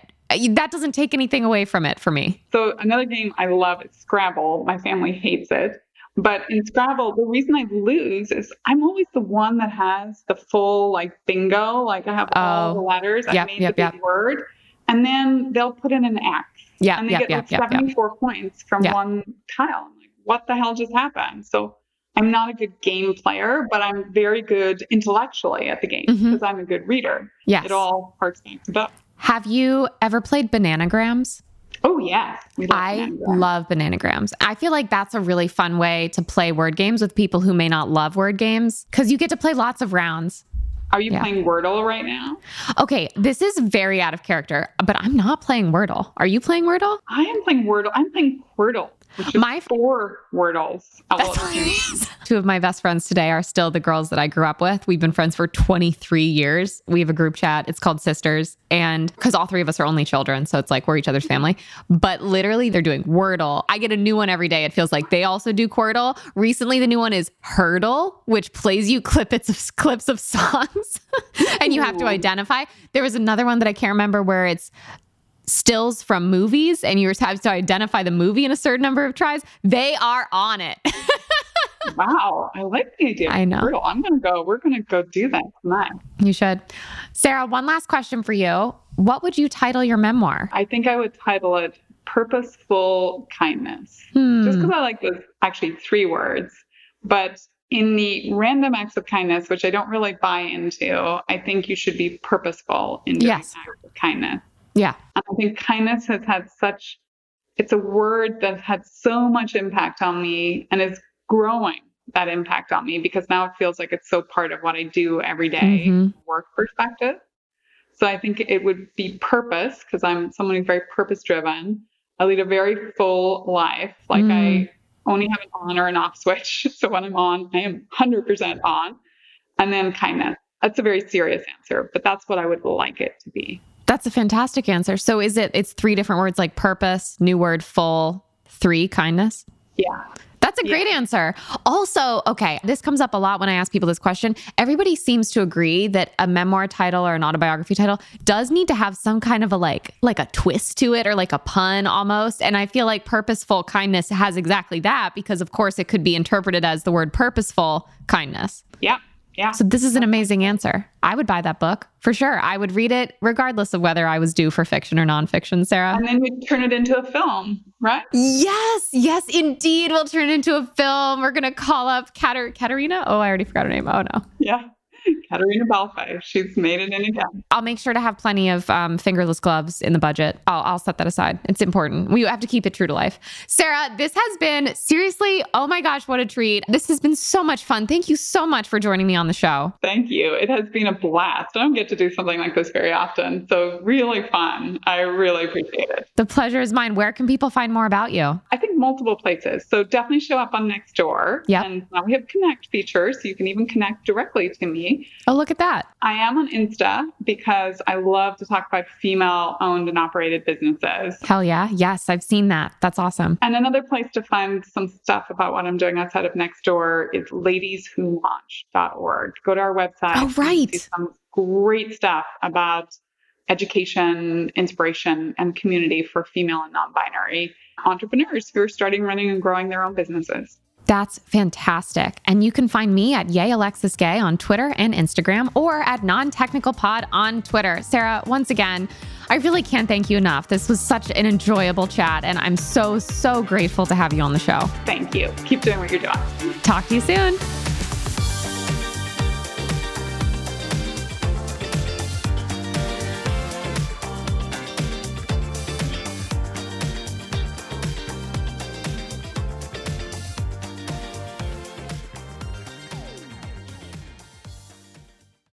That doesn't take anything away from it for me. So another game I love is Scrabble. My family hates it. But in Scrabble, the reason I lose is I'm always the one that has the full like bingo. Like I have all Oh. the letters. I made yep, the big yep. word. And then they'll put in an X. Yeah, and they get like yeah, yeah. 74 points from one tile. I'm like, what the hell just happened? So I'm not a good game player, but I'm very good intellectually at the game Mhm. because I'm a good reader. Yes. It all harks back to that. Have you ever played bananagrams? Oh, yeah. Love I Bananagrams. love bananagrams. I feel like that's a really fun way to play word games with people who may not love word games because you get to play lots of rounds. Are you Yeah. playing Wordle right now? Okay, this is very out of character, but I'm not playing Wordle. Are you playing Wordle? I am playing Wordle. I'm playing is My- four Wordles. That's over. hilarious. Two of my best friends today are still the girls that I grew up with. We've been friends for 23 years. We have a group chat. It's called Sisters. And because all three of us are only children, so it's like we're each other's family. But literally, they're doing Wordle. I get a new one every day. It feels like they also do Quordle. Recently, the new one is Heardle, which plays you clippets of clips of (laughs) songs, (laughs) and you have to identify. There was another one that I can't remember where it's stills from movies and you have to identify the movie in a certain number of tries, they are on it. (laughs) wow, I like the idea. I know. Brutal. I'm gonna go. We're gonna go do that tonight. You should. Sarah, one last question for you. What would you title your memoir? I think I would title it "Purposeful Kindness," Hmm. just because I like those actually three words. But in the random acts of kindness, which I don't really buy into, I think you should be purposeful in doing Yes. acts of kindness. Yeah. And I think kindness has had such, it's a word that's had so much impact on me and is growing that impact on me because now it feels like it's so part of what I do every day, Mhm. work perspective. So I think it would be purpose because I'm someone who's very purpose driven. I lead a very full life. Like Mm. I only have an on or an off switch. (laughs) So when I'm on, I am 100% on. And then kindness. That's a very serious answer, but that's what I would like it to be. That's a fantastic answer. So is it it's three different words like purpose, new word, full, three, kindness? Yeah. That's a great answer. Also, okay, this comes up a lot when I ask people this question. Everybody seems to agree that a memoir title or an autobiography title does need to have some kind of a like like a twist to it or like a pun almost. And I feel like purposeful kindness has exactly that because of course it could be interpreted as the word purposeful kindness. Yeah. Yeah. So this is an amazing answer. I would buy that book for sure. I would read it regardless of whether I was due for fiction or nonfiction, Sarah. and then we'd turn it into a film, right? Yes, yes, indeed. We'll turn it into a film. We're gonna call up Katar- Katarina. Oh, I already forgot her name. Oh no. Yeah. (laughs) Caitríona Balfe. She's made it in again. I'll make sure to have plenty of um, fingerless gloves in the budget. I'll, I'll set that aside. It's important. We have to keep it true to life. Sarah, this has been seriously, oh my gosh, what a treat. This has been so much fun. Thank you so much for joining me on the show. Thank you. It has been a blast. I don't get to do something like this very often. So, really fun. I really appreciate it. The pleasure is mine. Where can people find more about you? I think multiple places. So, definitely show up on Nextdoor. Yep. And now we have connect features. So, you can even connect directly to me. Oh, look at that. I am on Insta because I love to talk about female owned and operated businesses. Hell yeah. Yes, I've seen that. That's awesome. And another place to find some stuff about what I'm doing outside of Nextdoor is ladieswholaunch.org. Go to our website. Oh, right. Some great stuff about education, inspiration, and community for female and non binary entrepreneurs who are starting, running, and growing their own businesses. That's fantastic. And you can find me at Yay Alexis Gay on Twitter and Instagram or at Non Technical Pod on Twitter. Sarah, once again, I really can't thank you enough. This was such an enjoyable chat, and I'm so, so grateful to have you on the show. Thank you. Keep doing what you're doing. Talk to you soon.